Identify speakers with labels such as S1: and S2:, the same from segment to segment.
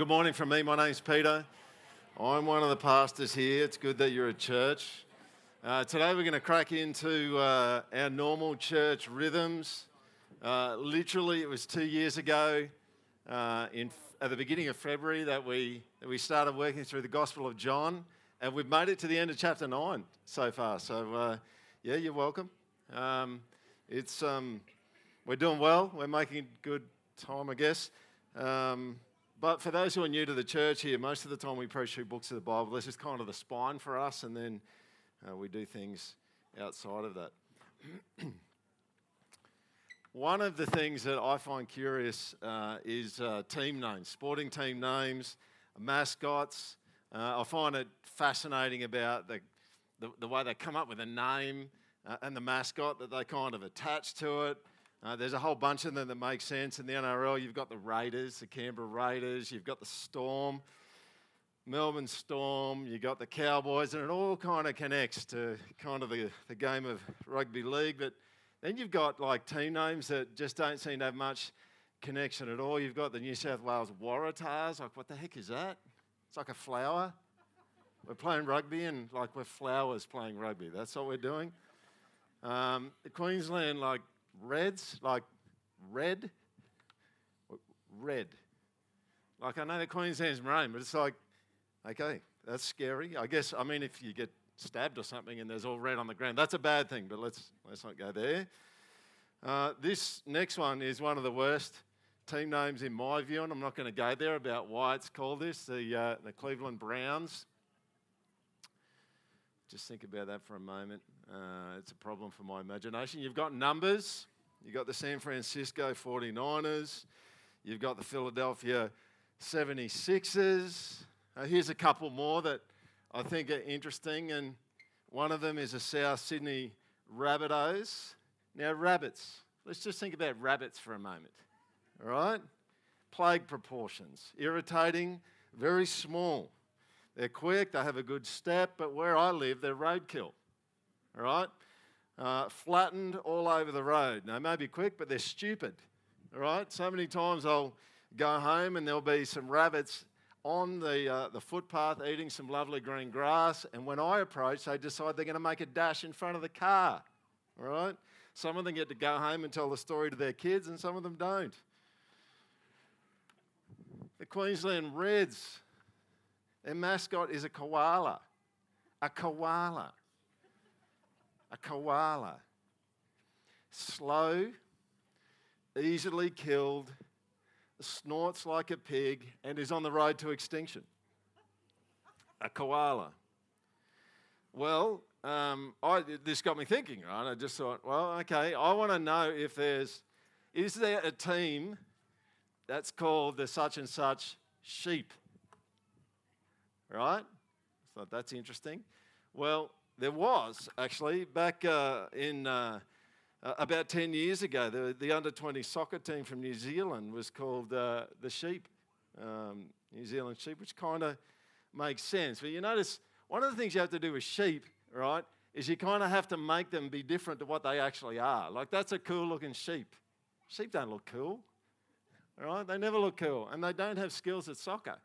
S1: good morning from me. My name's Peter. I'm one of the pastors here. It's good that you're at church. Uh, today we're going to crack into uh, our normal church rhythms. Uh, literally, it was two years ago, uh, in, at the beginning of February, that we, that we started working through the Gospel of John, and we've made it to the end of chapter 9 so far. So, uh, yeah, you're welcome. Um, it's, um, we're doing well, we're making good time, I guess. Um, but for those who are new to the church here, most of the time we preach through books of the Bible. This is kind of the spine for us, and then uh, we do things outside of that. One of the things that I find curious uh, is uh, team names, sporting team names, mascots. Uh, I find it fascinating about the, the, the, way they come up with a name uh, and the mascot that they kind of attach to it. Uh, there's a whole bunch of them that make sense in the NRL. You've got the Raiders, the Canberra Raiders, you've got the Storm, Melbourne Storm, you've got the Cowboys, and it all kind of connects to kind of the, the game of rugby league. But then you've got like team names that just don't seem to have much connection at all. You've got the New South Wales Waratahs. Like, what the heck is that? It's like a flower. We're playing rugby and like we're flowers playing rugby. That's what we're doing. Um, Queensland, like Reds, like red. Red. Like I know the Queensland's maroon, but it's like, okay, that's scary. I guess, I mean, if you get stabbed or something and there's all red on the ground. That's a bad thing, but let's, let's not go there. Uh, this next one is one of the worst team names in my view, and I'm not going to go there about why it's called this the, uh, the Cleveland Browns. Just think about that for a moment. Uh, it's a problem for my imagination. You've got numbers, you've got the San Francisco 49ers, you've got the Philadelphia 76ers. Uh, here's a couple more that I think are interesting, and one of them is the South Sydney Rabbitohs. Now, rabbits, let's just think about rabbits for a moment, all right? Plague proportions, irritating, very small. They're quick, they have a good step, but where I live, they're roadkill, all right? Uh, flattened all over the road. They may be quick, but they're stupid, all right? So many times I'll go home and there'll be some rabbits on the, uh, the footpath eating some lovely green grass. And when I approach, they decide they're going to make a dash in front of the car. All right? Some of them get to go home and tell the story to their kids, and some of them don't. The Queensland Reds, their mascot is a koala. A koala. A koala. Slow, easily killed, snorts like a pig, and is on the road to extinction. A koala. Well, um, I, this got me thinking, right? I just thought, well, okay, I want to know if there's, is there a team that's called the such and such sheep? Right? I thought that's interesting. Well, there was actually back uh, in uh, about 10 years ago, the, the under 20 soccer team from New Zealand was called uh, the Sheep, um, New Zealand Sheep, which kind of makes sense. But you notice one of the things you have to do with sheep, right, is you kind of have to make them be different to what they actually are. Like, that's a cool looking sheep. Sheep don't look cool, right? They never look cool, and they don't have skills at soccer.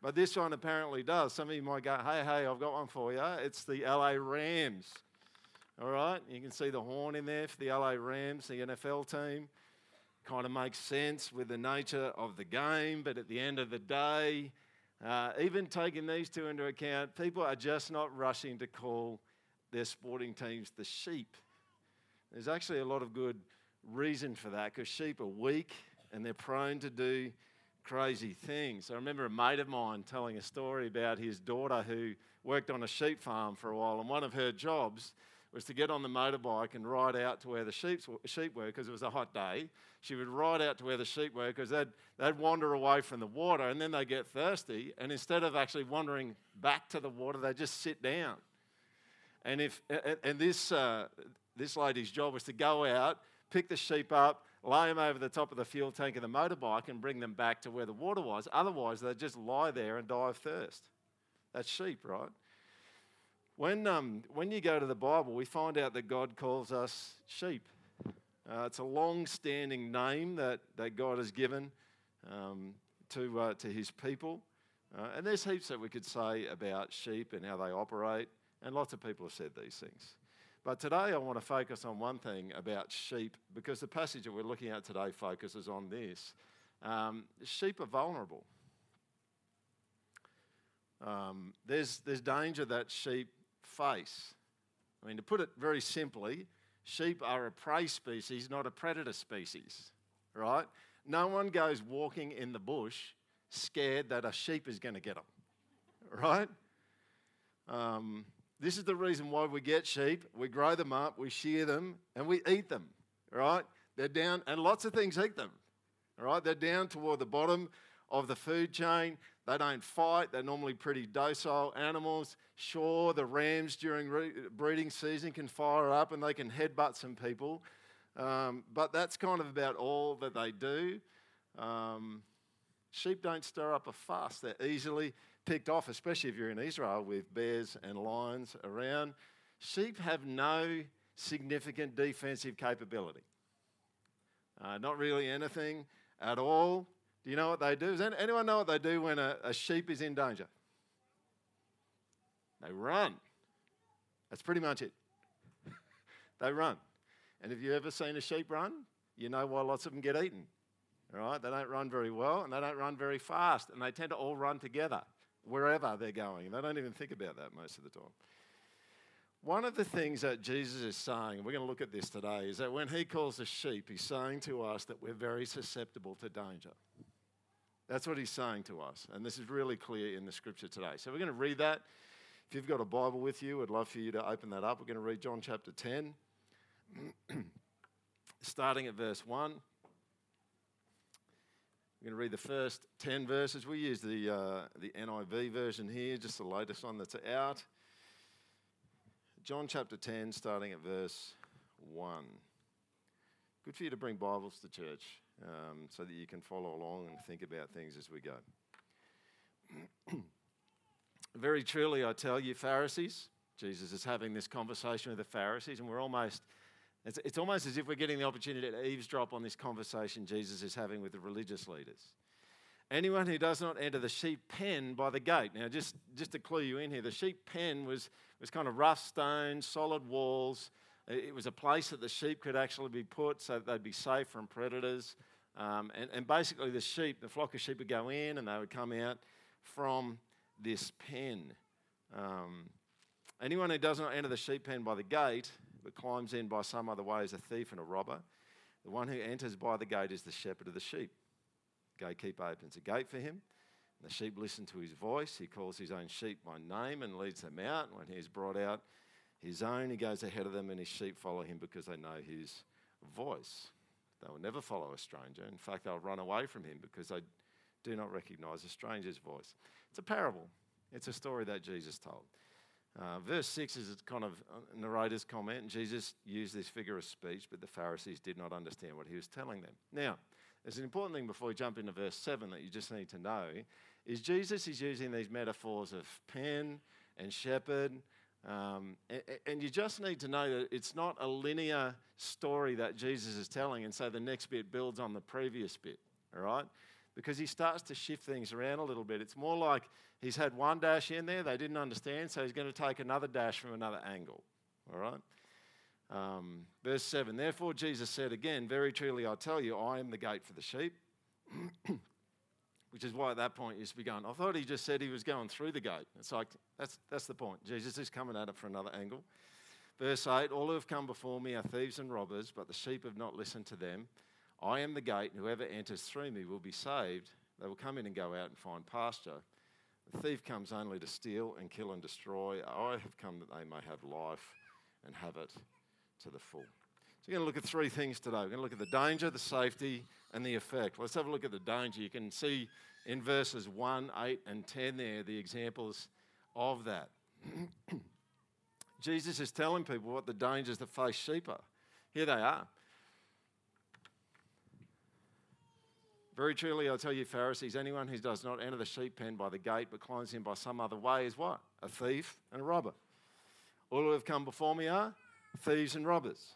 S1: But this one apparently does. Some of you might go, hey, hey, I've got one for you. It's the LA Rams. All right, you can see the horn in there for the LA Rams, the NFL team. Kind of makes sense with the nature of the game, but at the end of the day, uh, even taking these two into account, people are just not rushing to call their sporting teams the sheep. There's actually a lot of good reason for that because sheep are weak and they're prone to do crazy things. I remember a mate of mine telling a story about his daughter who worked on a sheep farm for a while, and one of her jobs was to get on the motorbike and ride out to where the sheep, sheep were because it was a hot day. She would ride out to where the sheep were because they'd, they'd wander away from the water and then they get thirsty. And instead of actually wandering back to the water, they just sit down. And, if, and this, uh, this lady's job was to go out, pick the sheep up, lay them over the top of the fuel tank of the motorbike, and bring them back to where the water was. Otherwise, they'd just lie there and die of thirst. That's sheep, right? When, um, when you go to the Bible, we find out that God calls us sheep. Uh, it's a long standing name that, that God has given um, to, uh, to his people. Uh, and there's heaps that we could say about sheep and how they operate, and lots of people have said these things. But today I want to focus on one thing about sheep because the passage that we're looking at today focuses on this. Um, sheep are vulnerable. Um, there's, there's danger that sheep face. I mean, to put it very simply, sheep are a prey species, not a predator species, right? No one goes walking in the bush scared that a sheep is going to get them, right? Um, this is the reason why we get sheep. We grow them up, we shear them, and we eat them, right? They're down, and lots of things eat them, right? They're down toward the bottom of the food chain. They don't fight. They're normally pretty docile animals. Sure, the rams during re- breeding season can fire up and they can headbutt some people, um, but that's kind of about all that they do. Um, sheep don't stir up a fuss. They're easily picked off, especially if you're in Israel with bears and lions around. Sheep have no significant defensive capability. Uh, not really anything at all. Do you know what they do? Does anyone know what they do when a, a sheep is in danger? They run. That's pretty much it. they run. And if you've ever seen a sheep run, you know why lots of them get eaten. All right? They don't run very well and they don't run very fast, and they tend to all run together wherever they're going. They don't even think about that most of the time. One of the things that Jesus is saying, and we're going to look at this today, is that when he calls us sheep, he's saying to us that we're very susceptible to danger. That's what he's saying to us. And this is really clear in the scripture today. So we're going to read that. If you've got a Bible with you, I'd love for you to open that up. We're going to read John chapter 10, starting at verse 1. We're going to read the first 10 verses. We use the, uh, the NIV version here, just the latest one that's out. John chapter 10, starting at verse 1. Good for you to bring Bibles to church um, so that you can follow along and think about things as we go. Very truly, I tell you, Pharisees, Jesus is having this conversation with the Pharisees, and we're almost, it's, it's almost as if we're getting the opportunity to eavesdrop on this conversation Jesus is having with the religious leaders. Anyone who does not enter the sheep pen by the gate. Now, just, just to clue you in here, the sheep pen was, was kind of rough stone, solid walls. It was a place that the sheep could actually be put so that they'd be safe from predators. Um, and, and basically, the sheep, the flock of sheep would go in and they would come out from this pen. Um, anyone who does not enter the sheep pen by the gate, but climbs in by some other way, is a thief and a robber. The one who enters by the gate is the shepherd of the sheep. The gatekeeper opens a gate for him. The sheep listen to his voice. He calls his own sheep by name and leads them out. When he has brought out his own, he goes ahead of them, and his sheep follow him because they know his voice. They will never follow a stranger. In fact, they'll run away from him because they do not recognize a stranger's voice. It's a parable, it's a story that Jesus told. Uh, verse 6 is kind of a narrator's comment, Jesus used this figure of speech, but the Pharisees did not understand what he was telling them. Now, there's an important thing before we jump into verse 7 that you just need to know is Jesus is using these metaphors of pen and shepherd um, and, and, you just need to know that it's not a linear story that Jesus is telling, and so the next bit builds on the previous bit, all right? Because he starts to shift things around a little bit. It's more like he's had one dash in there, they didn't understand, so he's going to take another dash from another angle, all right? Um, verse 7 Therefore, Jesus said again, Very truly I tell you, I am the gate for the sheep. which is why at that point you'd be going, I thought he just said he was going through the gate. It's like, that's, that's the point. Jesus is coming at it from another angle. Verse 8 All who have come before me are thieves and robbers, but the sheep have not listened to them. I am the gate, and whoever enters through me will be saved. They will come in and go out and find pasture. The thief comes only to steal and kill and destroy. I have come that they may have life and have it to the full. So, we're going to look at three things today. We're going to look at the danger, the safety, and the effect. Let's have a look at the danger. You can see in verses 1, 8, and 10 there the examples of that. Jesus is telling people what the dangers that face sheep are. Here they are. Very truly, I tell you, Pharisees, anyone who does not enter the sheep pen by the gate but climbs in by some other way is what? A thief and a robber. All who have come before me are thieves and robbers.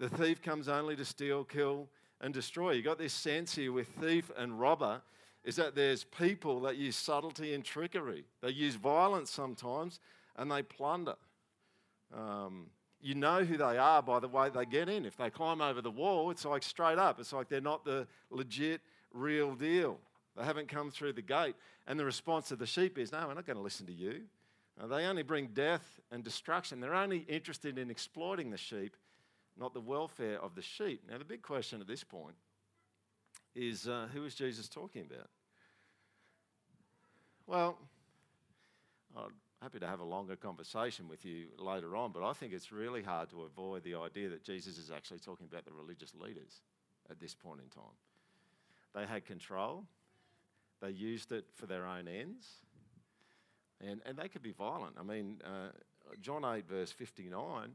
S1: The thief comes only to steal, kill, and destroy. You got this sense here with thief and robber. is that there's people that use subtlety and trickery. They use violence sometimes and they plunder. Um, you know who they are by the way they get in. If they climb over the wall, it's like straight up. It's like they're not the legit, real deal. They haven't come through the gate. And the response of the sheep is, No, we're not going to listen to you. Uh, they only bring death and destruction. They're only interested in exploiting the sheep, not the welfare of the sheep. Now, the big question at this point is uh, who is Jesus talking about? Well, I'm happy to have a longer conversation with you later on, but I think it's really hard to avoid the idea that Jesus is actually talking about the religious leaders at this point in time. They had control, they used it for their own ends, and, and they could be violent. I mean, uh, John 8, verse 59,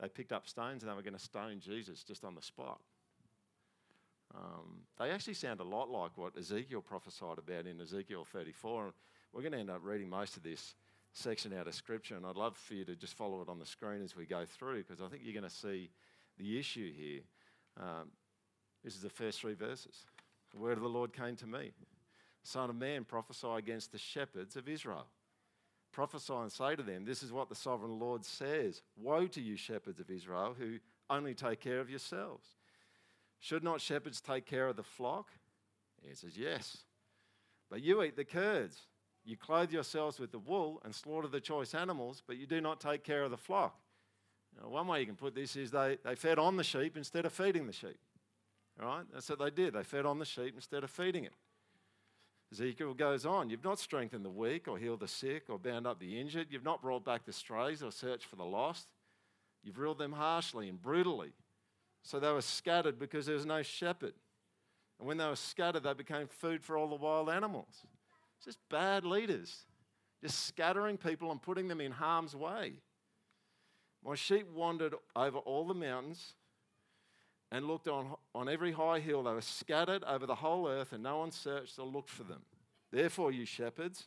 S1: they picked up stones and they were going to stone Jesus just on the spot. Um, they actually sound a lot like what Ezekiel prophesied about in Ezekiel 34. We're going to end up reading most of this section out of Scripture, and I'd love for you to just follow it on the screen as we go through because I think you're going to see the issue here. Um, this is the first three verses. The word of the Lord came to me Son of man, prophesy against the shepherds of Israel. Prophesy and say to them, This is what the sovereign Lord says Woe to you, shepherds of Israel, who only take care of yourselves. Should not shepherds take care of the flock? He says, Yes. But you eat the curds. You clothe yourselves with the wool and slaughter the choice animals, but you do not take care of the flock. Now, one way you can put this is they, they fed on the sheep instead of feeding the sheep. Right? That's what they did. They fed on the sheep instead of feeding it. Ezekiel goes on, You've not strengthened the weak or healed the sick or bound up the injured. You've not brought back the strays or searched for the lost. You've ruled them harshly and brutally. So they were scattered because there was no shepherd. And when they were scattered, they became food for all the wild animals. It's just bad leaders, just scattering people and putting them in harm's way. My sheep wandered over all the mountains and looked on, on every high hill. They were scattered over the whole earth, and no one searched or looked for them. Therefore, you shepherds,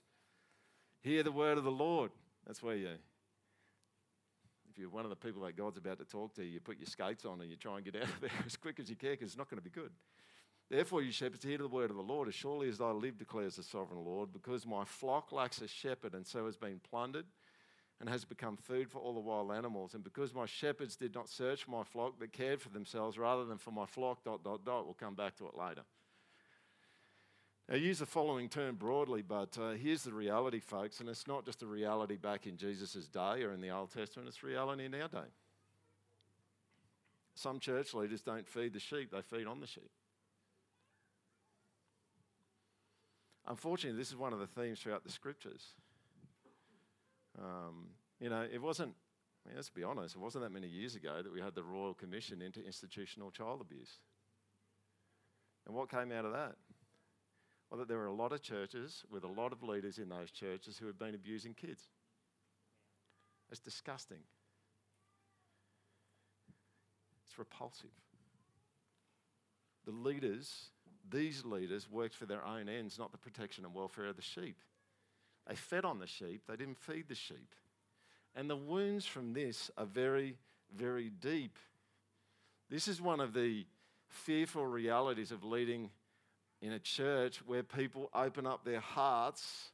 S1: hear the word of the Lord. That's where you, if you're one of the people that God's about to talk to, you put your skates on and you try and get out of there as quick as you can because it's not going to be good. Therefore, you shepherds, hear the word of the Lord. As surely as I live, declares the sovereign Lord, because my flock lacks a shepherd and so has been plundered and has become food for all the wild animals. And because my shepherds did not search my flock, but cared for themselves rather than for my flock, dot, dot, dot. We'll come back to it later. I use the following term broadly, but uh, here's the reality, folks, and it's not just a reality back in Jesus' day or in the Old Testament, it's reality in our day. Some church leaders don't feed the sheep, they feed on the sheep. Unfortunately, this is one of the themes throughout the scriptures. Um, you know, it wasn't, I mean, let's be honest, it wasn't that many years ago that we had the Royal Commission into institutional child abuse. And what came out of that? Well, that there were a lot of churches with a lot of leaders in those churches who had been abusing kids. It's disgusting. It's repulsive. The leaders, these leaders, worked for their own ends, not the protection and welfare of the sheep. They fed on the sheep, they didn't feed the sheep. And the wounds from this are very, very deep. This is one of the fearful realities of leading in a church where people open up their hearts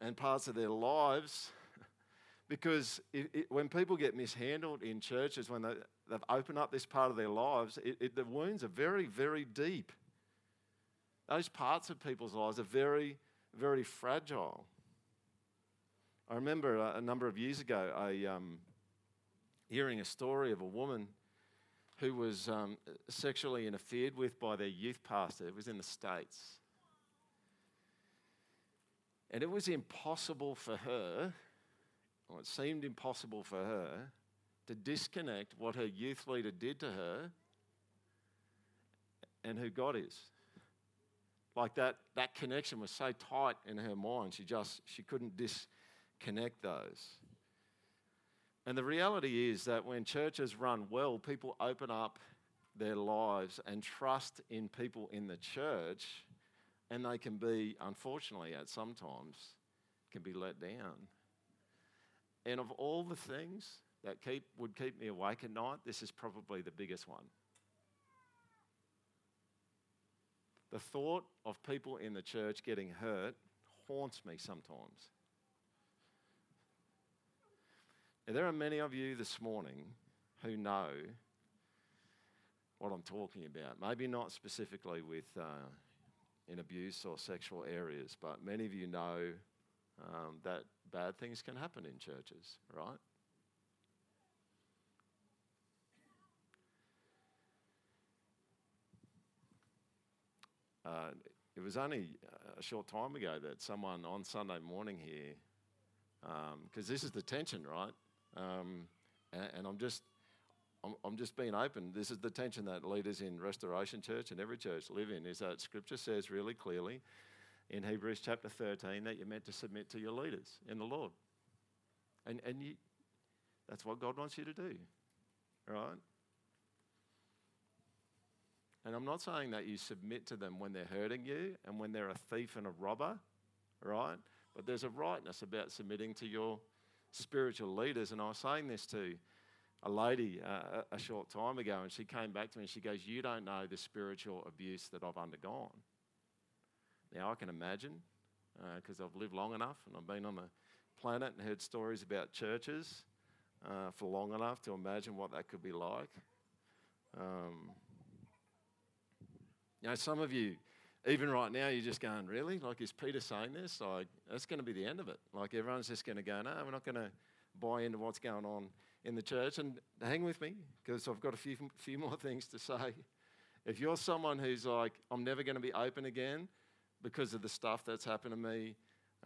S1: and parts of their lives. because it, it, when people get mishandled in churches, when they, have opened up this part of their lives, it, the wounds are very, very deep. Those parts of people's lives are very, very fragile. I remember a, number of years ago I, um, hearing a story of a woman who was um, sexually interfered with by their youth pastor. It was in the States. And it was impossible for her, or it seemed impossible for her, to disconnect what her youth leader did to her and who God is. Like that, that connection was so tight in her mind, she just she couldn't disconnect those. And the reality is that when churches run well, people open up their lives and trust in people in the church, and they can be, unfortunately, at sometimes, can be let down. And of all the things that keep, would keep me awake at night, this is probably the biggest one. the thought of people in the church getting hurt haunts me sometimes. Now, there are many of you this morning who know what I'm talking about. Maybe not specifically with uh, in abuse or sexual areas, but many of you know um, that bad things can happen in churches, right? Uh, it was only a short time ago that someone on Sunday morning here, because um, this is the tension, right? Um, and, and, I'm just, I'm, I'm, just being open. This is the tension that leaders in Restoration Church and every church live in. Is that Scripture says really clearly in Hebrews chapter 13 that you're meant to submit to your leaders in the Lord, and and you, that's what God wants you to do, right? And I'm not saying that you submit to them when they're hurting you and when they're a thief and a robber, right? But there's a rightness about submitting to your spiritual leaders. And I was saying this to a lady uh, a short time ago, and she came back to me and she goes, You don't know the spiritual abuse that I've undergone. Now, I can imagine, because uh, I've lived long enough and I've been on the planet and heard stories about churches uh, for long enough to imagine what that could be like. Um, you know, some of you, even right now, you're just going, really? Like, is Peter saying this? Like, that's going to be the end of it. Like, everyone's just going to go, no, we're not going to buy into what's going on in the church. And hang with me, because I've got a few, few more things to say. If you're someone who's like, I'm never going to be open again because of the stuff that's happened to me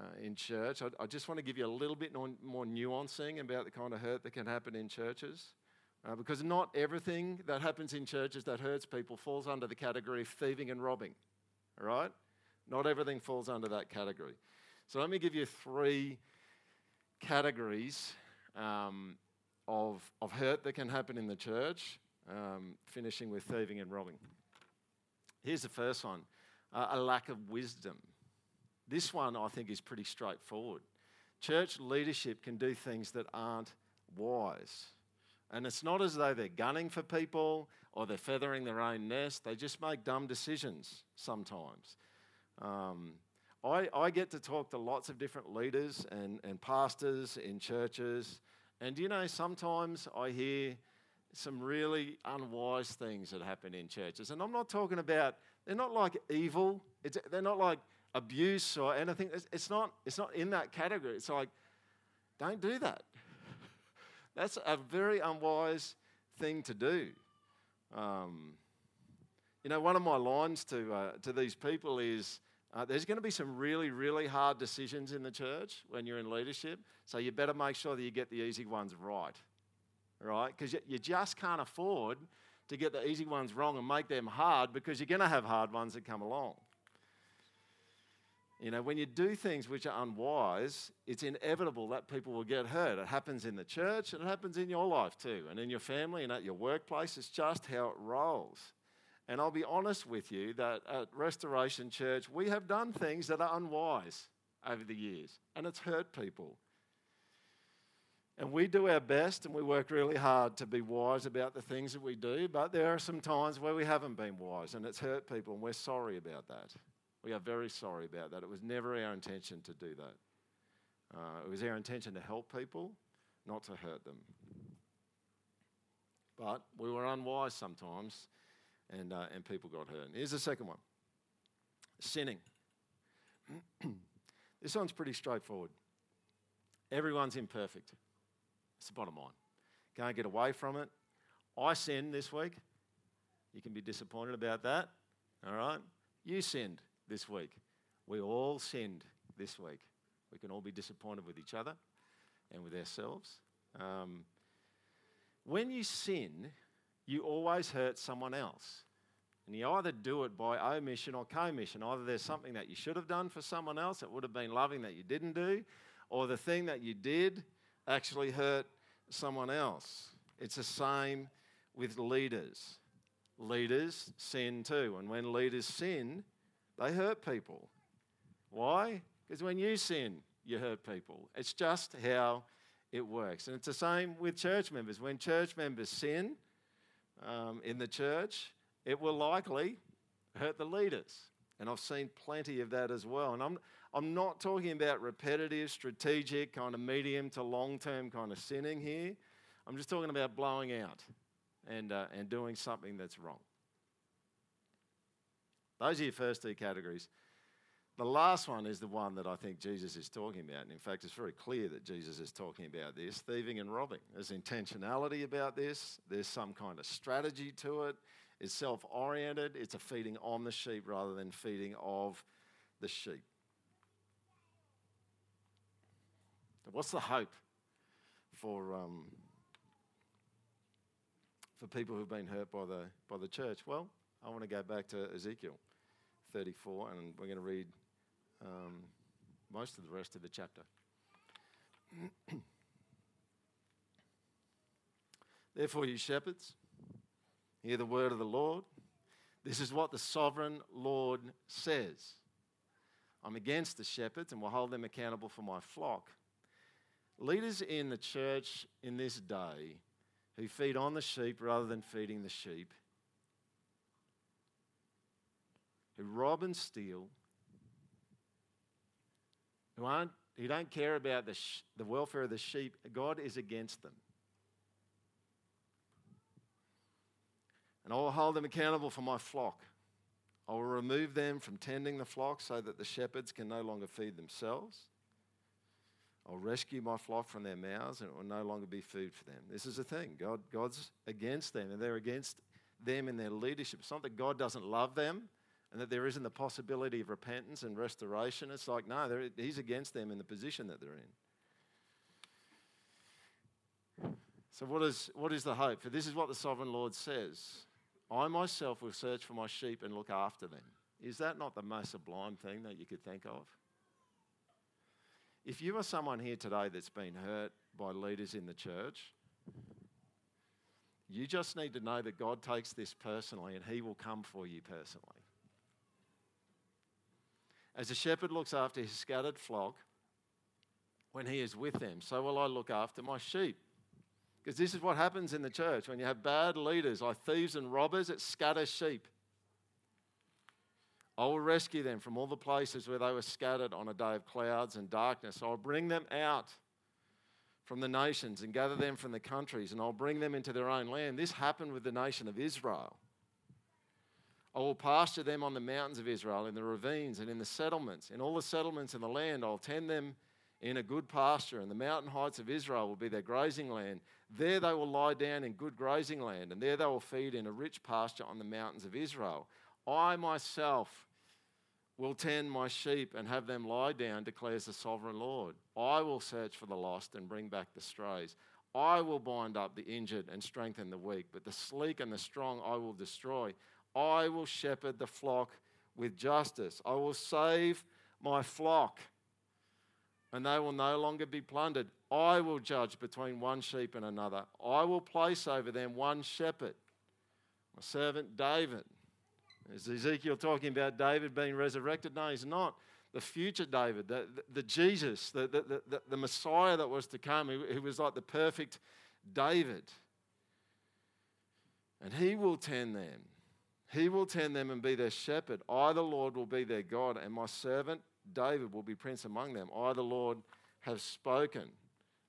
S1: uh, in church, I, I, just want to give you a little bit more, nuancing about the kind of hurt that can happen in churches. Uh, because not everything that happens in churches that hurts people falls under the category of thieving and robbing. All right? Not everything falls under that category. So let me give you three categories um, of, of hurt that can happen in the church, um, finishing with thieving and robbing. Here's the first one uh, a lack of wisdom. This one I think is pretty straightforward. Church leadership can do things that aren't wise. And it's not as though they're gunning for people or they're feathering their own nest. They just make dumb decisions sometimes. Um, I, I get to talk to lots of different leaders and, and pastors in churches. And you know, sometimes I hear some really unwise things that happen in churches. And I'm not talking about, they're not like evil, it's, they're not like abuse or anything. It's, it's, not, it's not in that category. It's like, don't do that. That's a very unwise thing to do. Um, you know, one of my lines to, uh, to these people is uh, there's going to be some really, really hard decisions in the church when you're in leadership, so you better make sure that you get the easy ones right, right? Because you, you just can't afford to get the easy ones wrong and make them hard because you're going to have hard ones that come along. You know, when you do things which are unwise, it's inevitable that people will get hurt. It happens in the church and it happens in your life too, and in your family and at your workplace. It's just how it rolls. And I'll be honest with you that at Restoration Church, we have done things that are unwise over the years, and it's hurt people. And we do our best and we work really hard to be wise about the things that we do, but there are some times where we haven't been wise and it's hurt people, and we're sorry about that. We are very sorry about that. It was never our intention to do that. Uh, it was our intention to help people, not to hurt them. But we were unwise sometimes, and, uh, and people got hurt. Here's the second one sinning. this one's pretty straightforward. Everyone's imperfect. It's the bottom line. Can't get away from it. I sinned this week. You can be disappointed about that. All right? You sinned this week. We all sinned this week. We can all be disappointed with each other and with ourselves. Um, when you sin, you always hurt someone else. And you either do it by omission or commission. Either there's something that you should have done for someone else that would have been loving that you didn't do, or the thing that you did actually hurt someone else. It's the same with leaders. Leaders sin too. And when leaders sin, they hurt people. Why? Because when you sin, you hurt people. It's just how it works. And it's the same with church members. When church members sin um, in the church, it will likely hurt the leaders. And I've seen plenty of that as well. And I'm, I'm not talking about repetitive, strategic, kind of medium to long term kind of sinning here. I'm just talking about blowing out and, uh, and doing something that's wrong. Those are your first two categories. The last one is the one that I think Jesus is talking about. And in fact, it's very clear that Jesus is talking about this thieving and robbing. There's intentionality about this, there's some kind of strategy to it. It's self oriented, it's a feeding on the sheep rather than feeding of the sheep. What's the hope for, um, for people who've been hurt by the, by the church? Well, I want to go back to Ezekiel 34, and we're going to read um, most of the rest of the chapter. Therefore, you shepherds, hear the word of the Lord. This is what the sovereign Lord says I'm against the shepherds and will hold them accountable for my flock. Leaders in the church in this day who feed on the sheep rather than feeding the sheep, who rob and steal, who, aren't, who don't care about the, sh- the welfare of the sheep, God is against them. And I will hold them accountable for my flock. I will remove them from tending the flock so that the shepherds can no longer feed themselves. I'll rescue my flock from their mouths and it will no longer be food for them. This is the thing. God, God's against them and they're against them in their leadership. It's not that God doesn't love them, and that there isn't the possibility of repentance and restoration. It's like, no, he's against them in the position that they're in. So, what is, what is the hope? For this is what the sovereign Lord says I myself will search for my sheep and look after them. Is that not the most sublime thing that you could think of? If you are someone here today that's been hurt by leaders in the church, you just need to know that God takes this personally and He will come for you personally. As a shepherd looks after his scattered flock when he is with them, so will I look after my sheep. Because this is what happens in the church. When you have bad leaders like thieves and robbers, it scatters sheep. I will rescue them from all the places where they were scattered on a day of clouds and darkness. I'll bring them out from the nations and gather them from the countries, and I'll bring them into their own land. This happened with the nation of Israel. I will pasture them on the mountains of Israel, in the ravines and in the settlements. In all the settlements in the land, I'll tend them in a good pasture, and the mountain heights of Israel will be their grazing land. There they will lie down in good grazing land, and there they will feed in a rich pasture on the mountains of Israel. I myself will tend my sheep and have them lie down, declares the sovereign Lord. I will search for the lost and bring back the strays. I will bind up the injured and strengthen the weak, but the sleek and the strong I will destroy. I will shepherd the flock with justice. I will save my flock, and they will no longer be plundered. I will judge between one sheep and another. I will place over them one shepherd, my servant David. Is Ezekiel talking about David being resurrected? No, he's not. The future David, the, the, the Jesus, the, the, the, Messiah that was to come, he, he was like the perfect David. And he will tend them. He will tend them and be their shepherd. I, the Lord, will be their God, and my servant David will be prince among them. I, the Lord, have spoken.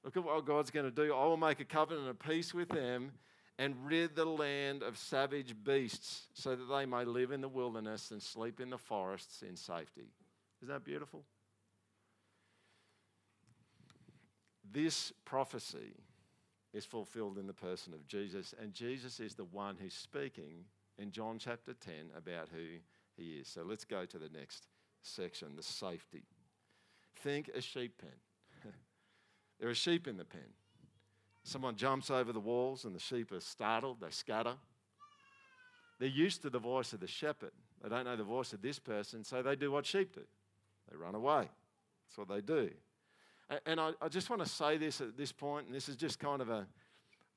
S1: Look at what God's going to do. I will make a covenant of peace with them and rid the land of savage beasts so that they may live in the wilderness and sleep in the forests in safety. Isn't that beautiful? This prophecy is fulfilled in the person of Jesus, and Jesus is the one who's speaking in John chapter 10 about who he is. So let's go to the next section the safety. Think a sheep pen. there are sheep in the pen. Someone jumps over the walls and the sheep are startled, they scatter. They're used to the voice of the shepherd. They don't know the voice of this person, so they do what sheep do they run away. That's what they do. And I, just want to say this at this point, and this is just kind of a,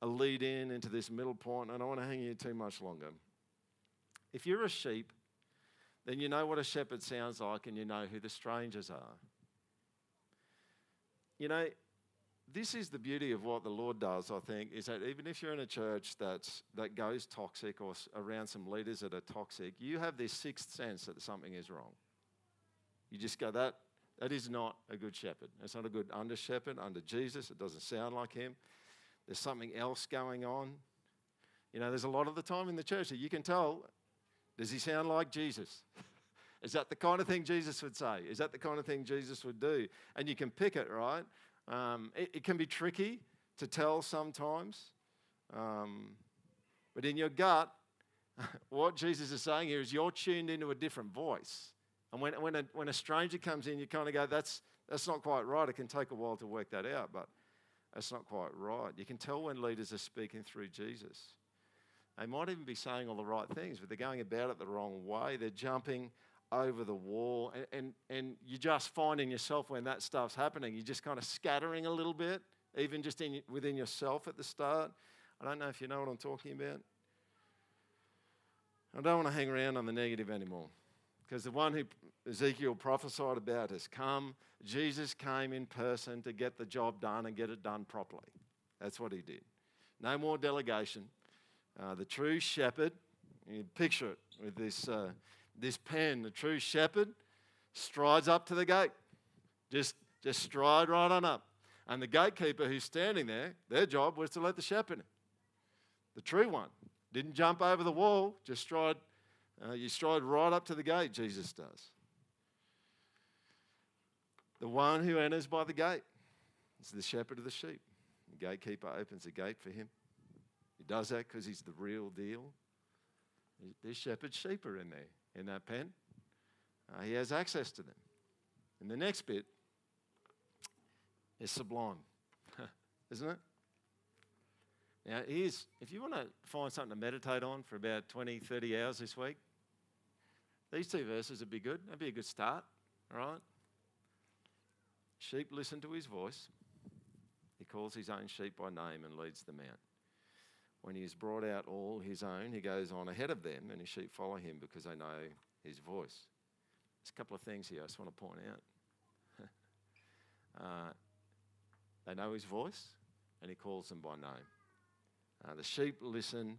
S1: a lead in into this middle point, and I don't want to hang you too much longer. If you're a sheep, then you know what a shepherd sounds like and you know who the strangers are. You know, this is the beauty of what the Lord does, I think, is that even if you're in a church that's, that goes toxic or around some leaders that are toxic, you have this sixth sense that something is wrong. You just go, that, that is not a good shepherd. It's not a good under shepherd, under Jesus. It doesn't sound like him. There's something else going on. You know, there's a lot of the time in the church that you can tell, does he sound like Jesus? is that the kind of thing Jesus would say? Is that the kind of thing Jesus would do? And you can pick it, right? Um, it, it, can be tricky to tell sometimes. Um, but in your gut, what Jesus is saying here is you're tuned into a different voice. And when, when, a, when a stranger comes in, you kind of go, that's, that's not quite right. It can take a while to work that out, but that's not quite right. You can tell when leaders are speaking through Jesus. They might even be saying all the right things, but they're going about it the wrong way. They're jumping over the wall. And, and, and you're just finding yourself when that stuff's happening, you're just kind of scattering a little bit, even just in, within yourself at the start. I don't know if you know what I'm talking about. I don't want to hang around on the negative anymore. Because the one who Ezekiel prophesied about has come. Jesus came in person to get the job done and get it done properly. That's what he did. No more delegation. Uh, the true shepherd, you picture it with this uh, this pen, the true shepherd, strides up to the gate. Just, just stride right on up. And the gatekeeper who's standing there, their job was to let the shepherd in. The true one. Didn't jump over the wall, just stride, uh, you stride right up to the gate, Jesus does. The one who enters by the gate is the shepherd of the sheep. The gatekeeper opens the gate for him. He does that because he's the real deal. There's shepherd's sheep are in there in that pen. Uh, he has access to them. And the next bit is sublime, isn't it? Now, here's if you want to find something to meditate on for about 20, 30 hours this week, these two verses would be good. That'd be a good start, all right? Sheep listen to his voice. He calls his own sheep by name and leads them out. When he has brought out all his own, he goes on ahead of them, and his sheep follow him because they know his voice. There's a couple of things here I just want to point out. uh, they know his voice, and he calls them by name. Uh, the sheep listen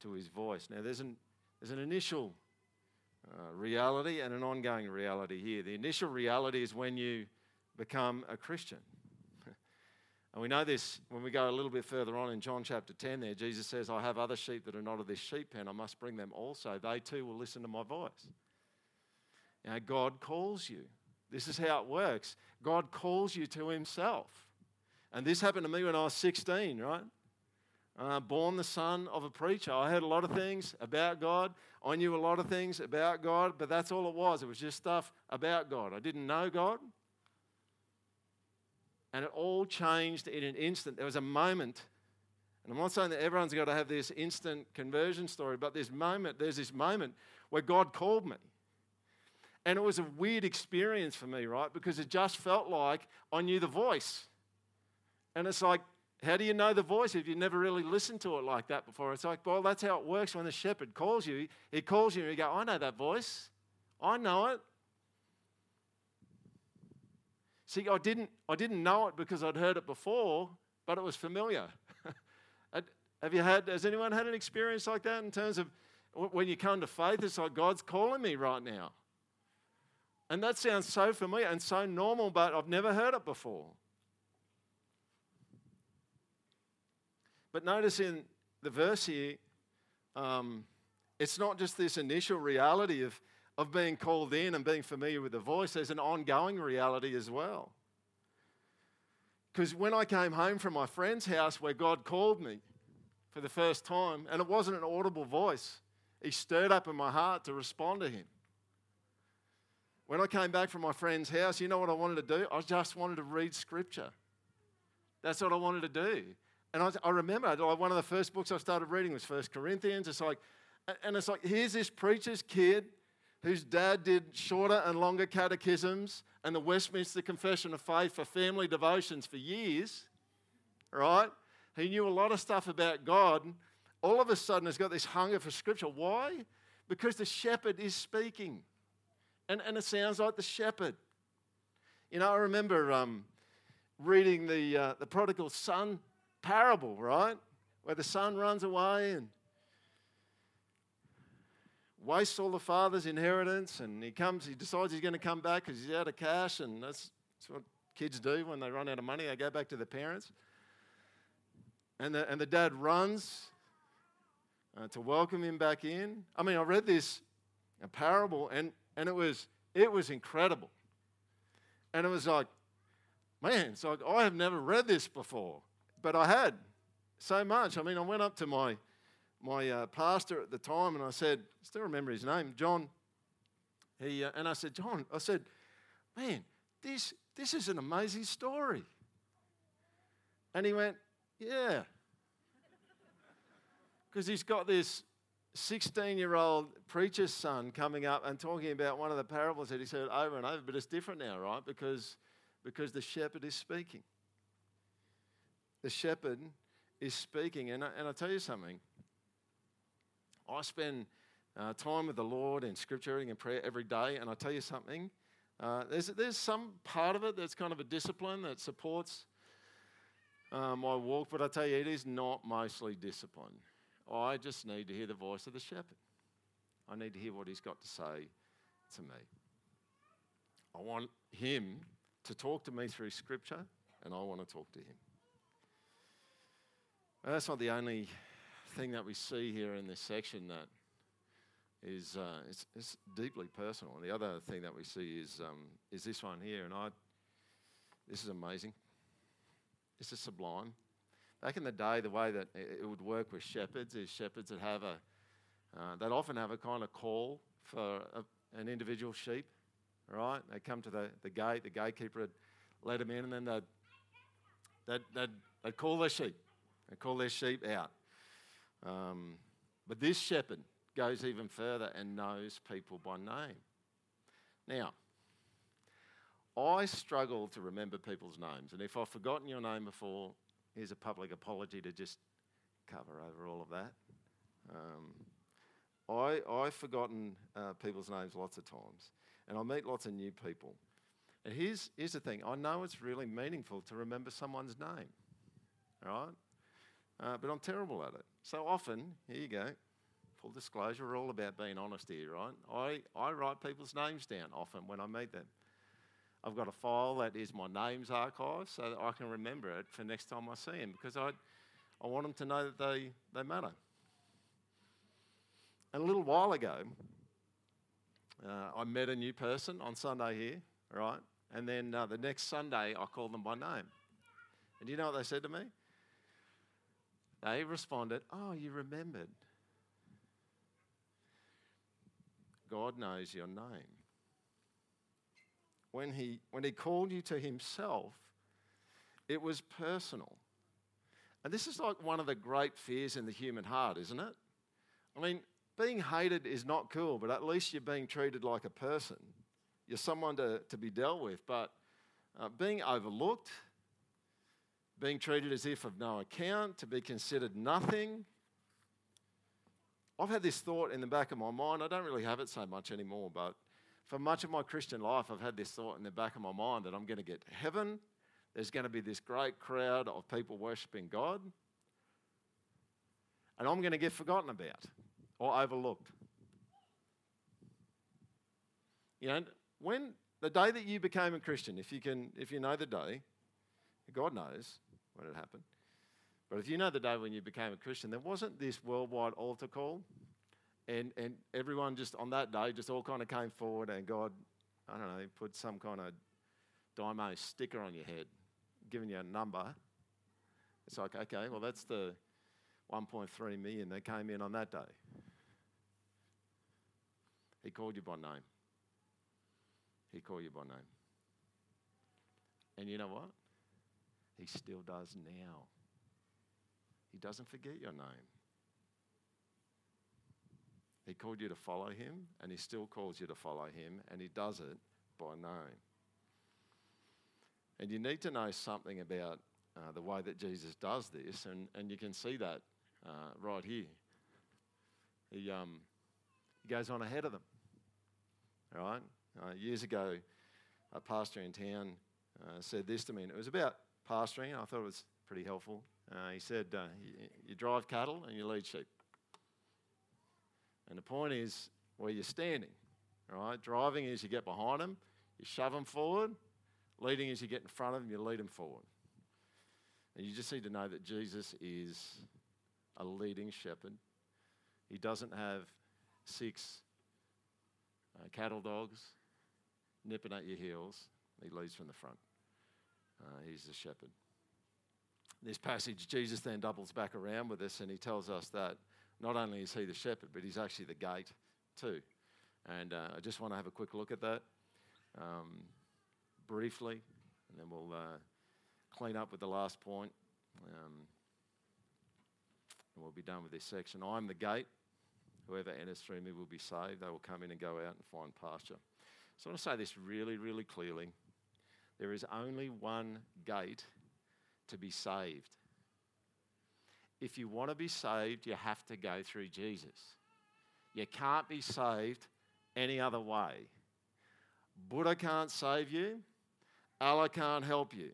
S1: to his voice. Now, there's an, there's an initial uh, reality and an ongoing reality here. The initial reality is when you become a Christian. And we know this when we go a little bit further on in John chapter 10 there. Jesus says, I have other sheep that are not of this sheep pen. I must bring them also. They too will listen to my voice. Know, God calls you. This is how it works. God calls you to himself. And this happened to me when I was 16, right? Uh, born the son of a preacher. I heard a lot of things about God. I knew a lot of things about God, but that's all it was. It was just stuff about God. I didn't know God. And it all changed in an instant. There was a moment, and I'm not saying that everyone's got to have this instant conversion story, but this moment, there's this moment where God called me. And it was a weird experience for me, right? Because it just felt like I knew the voice. And it's like, how do you know the voice if you've never really listened to it like that before? It's like, well, that's how it works when the shepherd calls you. He calls you and you go, I know that voice. I know it. See, I didn't, I didn't know it because I'd heard it before, but it was familiar. Have you had, has anyone had an experience like that in terms of when you come to faith, it's like God's calling me right now? And that sounds so familiar and so normal, but I've never heard it before. But notice in the verse here, um, it's not just this initial reality of of being called in and being familiar with the voice, there's an ongoing reality as well. Because when I came home from my friend's house where God called me for the first time, and it wasn't an audible voice, He stirred up in my heart to respond to Him. When I came back from my friend's house, you know what I wanted to do? I just wanted to read Scripture. That's what I wanted to do. And I, I remember one of the first books I started reading was First Corinthians. It's like, and it's like, here's this preacher's kid whose dad did shorter and longer catechisms and the Westminster Confession of Faith for family devotions for years, right? He knew a lot of stuff about God. All of a sudden, has got this hunger for Scripture. Why? Because the shepherd is speaking. And, and it sounds like the shepherd. You know, I remember um, reading the, uh, the prodigal son parable, right? Where the son runs away and wastes all the father's inheritance and he comes, he decides he's going to come back because he's out of cash and that's, that's what kids do when they run out of money. They go back to their parents. And the, and the dad runs uh, to welcome him back in. I mean, I read this a parable and, and it, was, it was incredible. And it was like, man, so I have never read this before, but I had so much. I mean, I went up to my, my uh, pastor at the time and I said, still remember his name, John. He, uh, and I said, John, I said, man, this, this is an amazing story. And he went, yeah. Because he's got this 16 year old preacher's son coming up and talking about one of the parables that he said over and over, but it's different now, right? Because, because the shepherd is speaking. The shepherd is speaking. And I, and I tell you something, I spend uh, time with the Lord in scripture reading and prayer every day, and I tell you something, uh, there's, there's some part of it that's kind of a discipline that supports uh, my walk, but I tell you, it is not mostly discipline. I just need to hear the voice of the shepherd. I need to hear what he's got to say to me. I want him to talk to me through scripture, and I want to talk to him. That's not the only thing that we see here in this section that is uh, it's, it's, deeply personal. And the other thing that we see is, um, is this one here, and I, this is amazing. This is sublime. Back in the day, the way that it would work with shepherds is shepherds would have a, uh, they'd often have a kind of call for a, an individual sheep, right? They'd come to the, the gate, the gatekeeper would let them in, and then they'd, they'd, they'd, they'd call their sheep. They'd call their sheep out. Um, but this shepherd goes even further and knows people by name. Now, I struggle to remember people's names, and if I've forgotten your name before, here's a public apology to just cover over all of that. Um, I, I've forgotten uh, people's names lots of times, and I meet lots of new people. And here's, here's the thing I know it's really meaningful to remember someone's name, right? Uh, but I'm terrible at it. So often, here you go, full disclosure, we're all about being honest here, right? I, I write people's names down often when I meet them. I've got a file that is my names archive so that I can remember it for next time I see them because I, I want them to know that they, they matter. And a little while ago, uh, I met a new person on Sunday here, right? And then uh, the next Sunday, I called them by name. And do you know what they said to me? They responded, Oh, you remembered. God knows your name when he, when he called you to himself, it was personal. And this is like one of the great fears in the human heart, isn't it? I mean, being hated is not cool, but at least you're being treated like a person. You're someone to, to be dealt with. But uh, being overlooked, being treated as if of no account, to be considered nothing. I've had this thought in the back of my mind. I don't really have it so much anymore, but for much of my Christian life, I've had this thought in the back of my mind that I'm going to get to heaven. There's going to be this great crowd of people worshiping God. And I'm going to get forgotten about or overlooked. You know, when the day that you became a Christian, if you can, if you know the day, God knows when it happened. But if you know the day when you became a Christian, there wasn't this worldwide altar call and, and everyone just on that day just all kind of came forward and God, I don't know, put some kind of Dymo sticker on your head, giving you a number. It's like, okay, well, that's the 1.3 million that came in on that day. He called you by name. He called you by name. And you know what? He still does now. He doesn't forget your name. He called you to follow him, and he still calls you to follow him, and he does it by name. And you need to know something about uh, the way that Jesus does this, and, and you can see that uh, right here. He, um, he goes on ahead of them. All right? Uh, years ago, a pastor in town uh, said this to me, and it was about pastoring. I thought it was pretty helpful. Uh, he said, uh, you, you drive cattle and you lead sheep. And the point is where you're standing, right? Driving is you get behind them, you shove them forward. Leading is you get in front of them, you lead them forward. And you just need to know that Jesus is a leading shepherd. He doesn't have six uh, cattle dogs nipping at your heels. He leads from the front. Uh, he's the shepherd. This passage, Jesus then doubles back around with us and he tells us that not only is he the shepherd, but he's actually the gate too. And uh, I just want to have a quick look at that um, briefly, and then we'll uh, clean up with the last point. Um, and we'll be done with this section. I'm the gate. Whoever enters through me will be saved. They will come in and go out and find pasture. So I want to say this really, really clearly. There is only one gate to be saved. If you want to be saved, you have to go through Jesus. You can't be saved any other way. Buddha can't save you. Allah can't help you.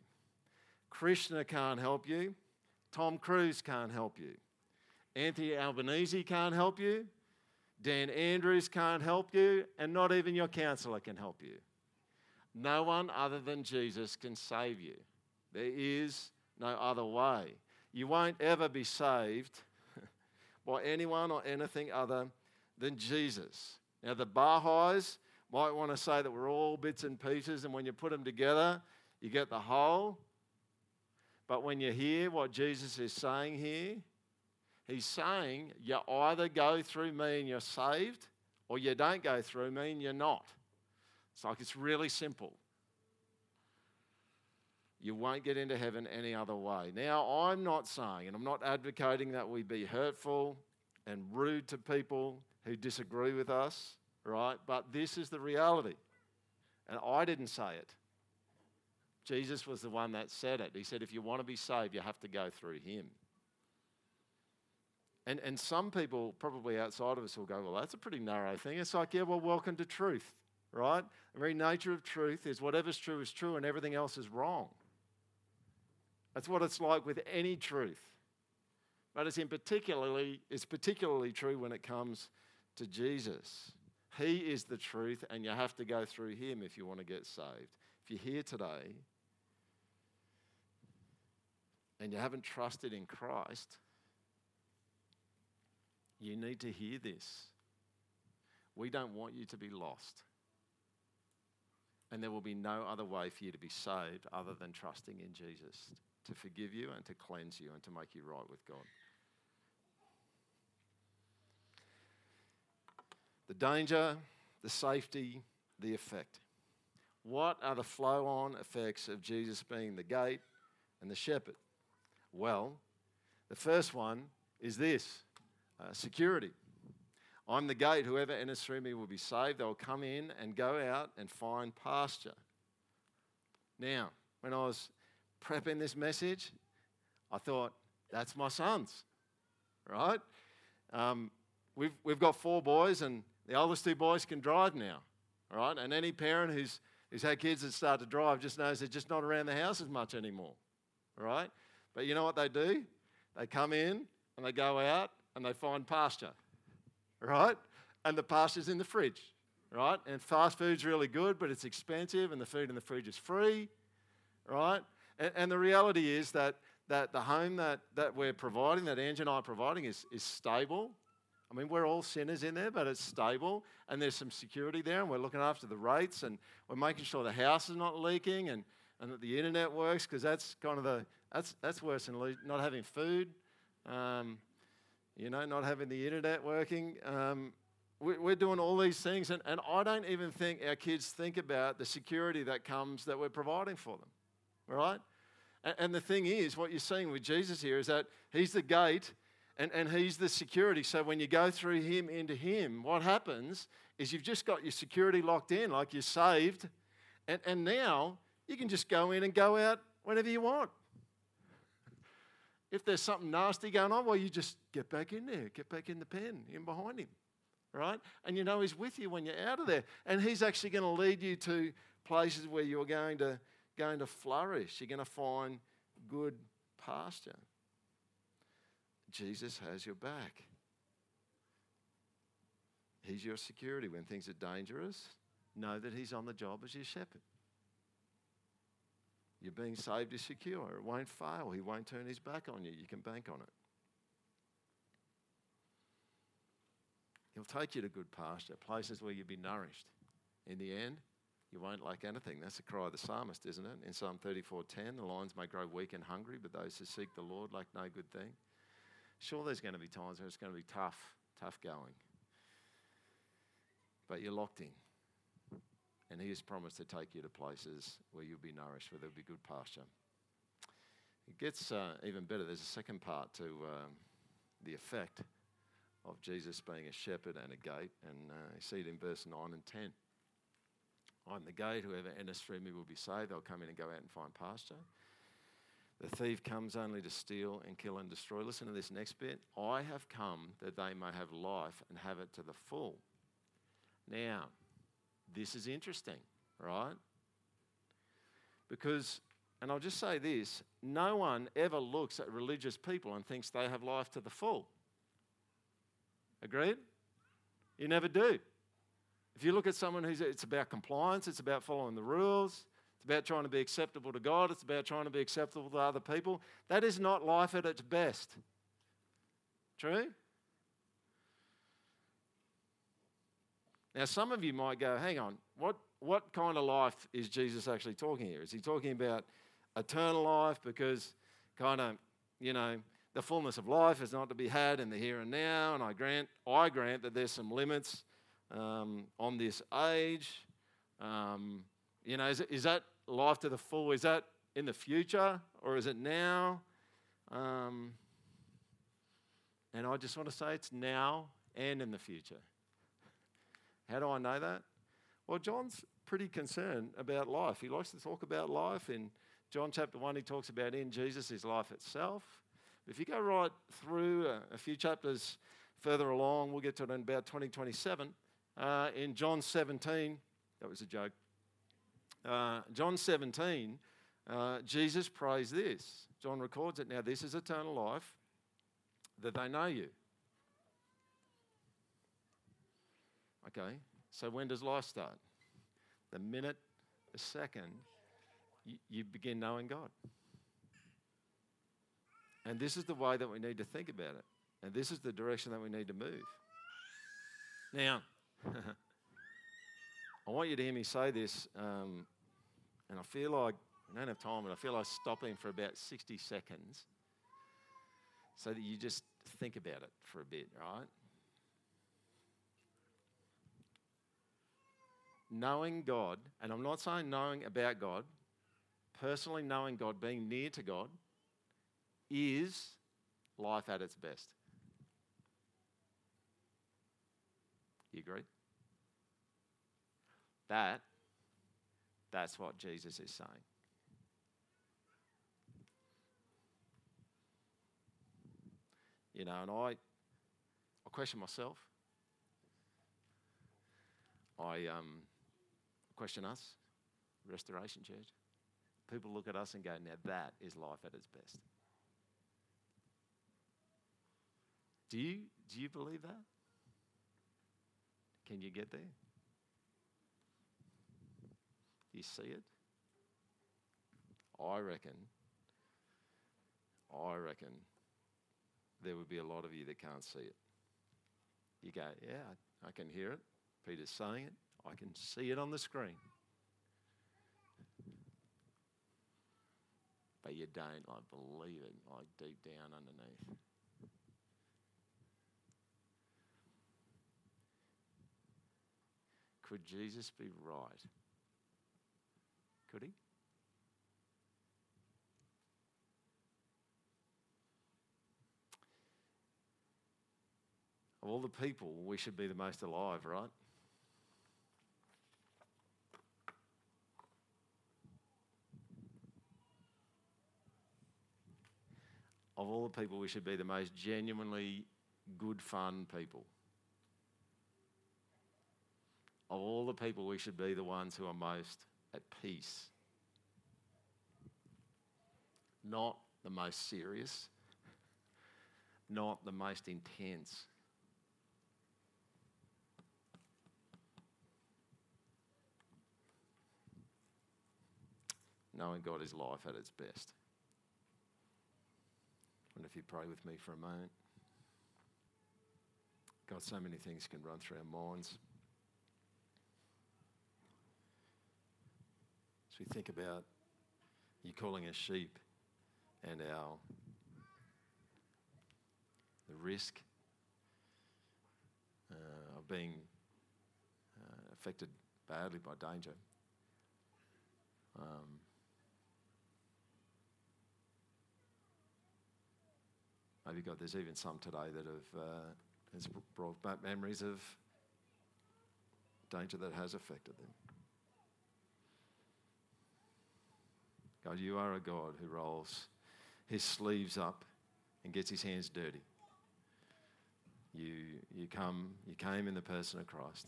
S1: Krishna can't help you. Tom Cruise can't help you. Anthony Albanese can't help you. Dan Andrews can't help you. And not even your counselor can help you. No one other than Jesus can save you. There is no other way. You won't ever be saved by anyone or anything other than Jesus. Now, the Baha'is might want to say that we're all bits and pieces, and when you put them together, you get the whole. But when you hear what Jesus is saying here, he's saying you either go through me and you're saved, or you don't go through me and you're not. It's like it's really simple. You won't get into heaven any other way. Now, I'm not saying, and I'm not advocating that we be hurtful and rude to people who disagree with us, right? But this is the reality. And I didn't say it. Jesus was the one that said it. He said, if you want to be saved, you have to go through him. And, and some people, probably outside of us, will go, well, that's a pretty narrow thing. It's like, yeah, well, welcome to truth, right? The very nature of truth is whatever's true is true and everything else is wrong. That's what it's like with any truth. But it's in particularly, it's particularly true when it comes to Jesus. He is the truth, and you have to go through him if you want to get saved. If you're here today and you haven't trusted in Christ, you need to hear this. We don't want you to be lost. And there will be no other way for you to be saved other than trusting in Jesus to forgive you and to cleanse you and to make you right with God. The danger, the safety, the effect. What are the flow on effects of Jesus being the gate and the shepherd? Well, the first one is this uh, security. I'm the gate. Whoever enters through me will be saved. They'll come in and go out and find pasture. Now, when I was prepping this message, I thought, that's my sons, right? Um, we've, we've got four boys, and the oldest two boys can drive now, right? And any parent who's, who's had kids that start to drive just knows they're just not around the house as much anymore, right? But you know what they do? They come in and they go out and they find pasture, right? And the pasta's in the fridge, right? And fast food's really good, but it's expensive, and the food in the fridge is free, right? And, and the reality is that, that the home that, that we're providing, that Angie and I are providing, is, is stable. I mean, we're all sinners in there, but it's stable, and there's some security there, and we're looking after the rates, and we're making sure the house is not leaking, and, and that the internet works, because that's kind of the that's that's worse than not having food. Um, you know, not having the internet working. Um, we, we're doing all these things, and, and I don't even think our kids think about the security that comes that we're providing for them right? And, and the thing is, what you're seeing with Jesus here is that he's the gate and, and he's the security. So when you go through him into him, what happens is you've just got your security locked in, like you're saved, and, and now you can just go in and go out whenever you want. If there's something nasty going on, well, you just get back in there, get back in the pen, in behind him, right? And you know he's with you when you're out of there. And he's actually going to lead you to places where you're going to going to flourish. You're going to find good pasture. Jesus has your back. He's your security when things are dangerous. Know that He's on the job as your shepherd. You're being saved is secure. It won't fail. He won't turn His back on you. You can bank on it. He'll take you to good pasture, places where you'll be nourished. In the end, you won't lack anything. That's the cry of the psalmist, isn't it? In Psalm 34:10, the lions may grow weak and hungry, but those who seek the Lord lack no good thing. Sure, there's going to be times where it's going to be tough, tough going. But you're locked in. And He has promised to take you to places where you'll be nourished, where there'll be good pasture. It gets uh, even better. There's a second part to um, the effect of Jesus being a shepherd and a gate. And uh, you see it in verse 9 and 10. I'm the gate. Whoever enters through me will be saved. They'll come in and go out and find pasture. The thief comes only to steal and kill and destroy. Listen to this next bit. I have come that they may have life and have it to the full. Now, this is interesting, right? Because, and I'll just say this no one ever looks at religious people and thinks they have life to the full. Agreed? You never do. If you look at someone who's, it's about compliance, it's about following the rules, it's about trying to be acceptable to God, it's about trying to be acceptable to other people. That is not life at its best. True? Now, some of you might go, hang on, what, what kind of life is Jesus actually talking here? Is he talking about eternal life because kind of, you know, the fullness of life is not to be had in the here and now, and I grant, I grant that there's some limits um, on this age. Um, you know, is, is that life to the full? Is that in the future or is it now? Um, and I just want to say it's now and in the future. How do I know that? Well, John's pretty concerned about life. He likes to talk about life. In John chapter 1, he talks about in Jesus is life itself. If you go right through a, a few chapters further along, we'll get to it in about 2027. Uh, in John 17, that was a joke. Uh, John 17, uh, Jesus prays this. John records it. Now, this is eternal life, that they know you. Okay, so when does life start? The minute, the second, you, you begin knowing God. And this is the way that we need to think about it. And this is the direction that we need to move. Now, I want you to hear me say this, um, and I feel like I don't have time, but I feel like stopping for about 60 seconds so that you just think about it for a bit, right? Knowing God, and I'm not saying knowing about God, personally knowing God, being near to God, is life at its best. You agree? That, that's what Jesus is saying. You know, and I, I question myself. I um, question us, Restoration Church. People look at us and go, now that is life at its best. Do you, do you believe that? Can you get there? Do you see it? I reckon, I reckon there would be a lot of you that can't see it. You go, yeah, I can hear it. Peter's saying it. I can see it on the screen. But you don't like believe it like deep down underneath. Could Jesus be right? Could he? Of all the people, we should be the most alive, right? Of all the people, we should be the most genuinely good, fun people. Of all the people, we should be the ones who are most at peace. not the most serious, not the most intense. Knowing God is life at its best. And if you pray with me for a moment. God, so many things can run through our minds. As we think about you calling us sheep and our the risk uh, of being uh, affected badly by danger. Um, maybe God, there's even some today that have uh, has brought back memories of danger that has affected them. God, you are a God who rolls his sleeves up and gets his hands dirty. You, you, come, you came in the person of Christ.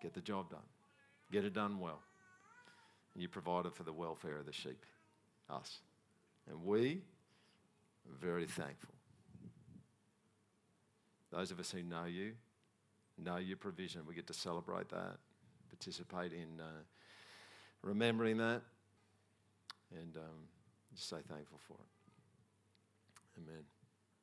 S1: Get the job done. Get it done well. And you provided for the welfare of the sheep, us. And we are very thankful. Those of us who know you, know your provision, we get to celebrate that, participate in uh, remembering that, and um, just say thankful for it. Amen.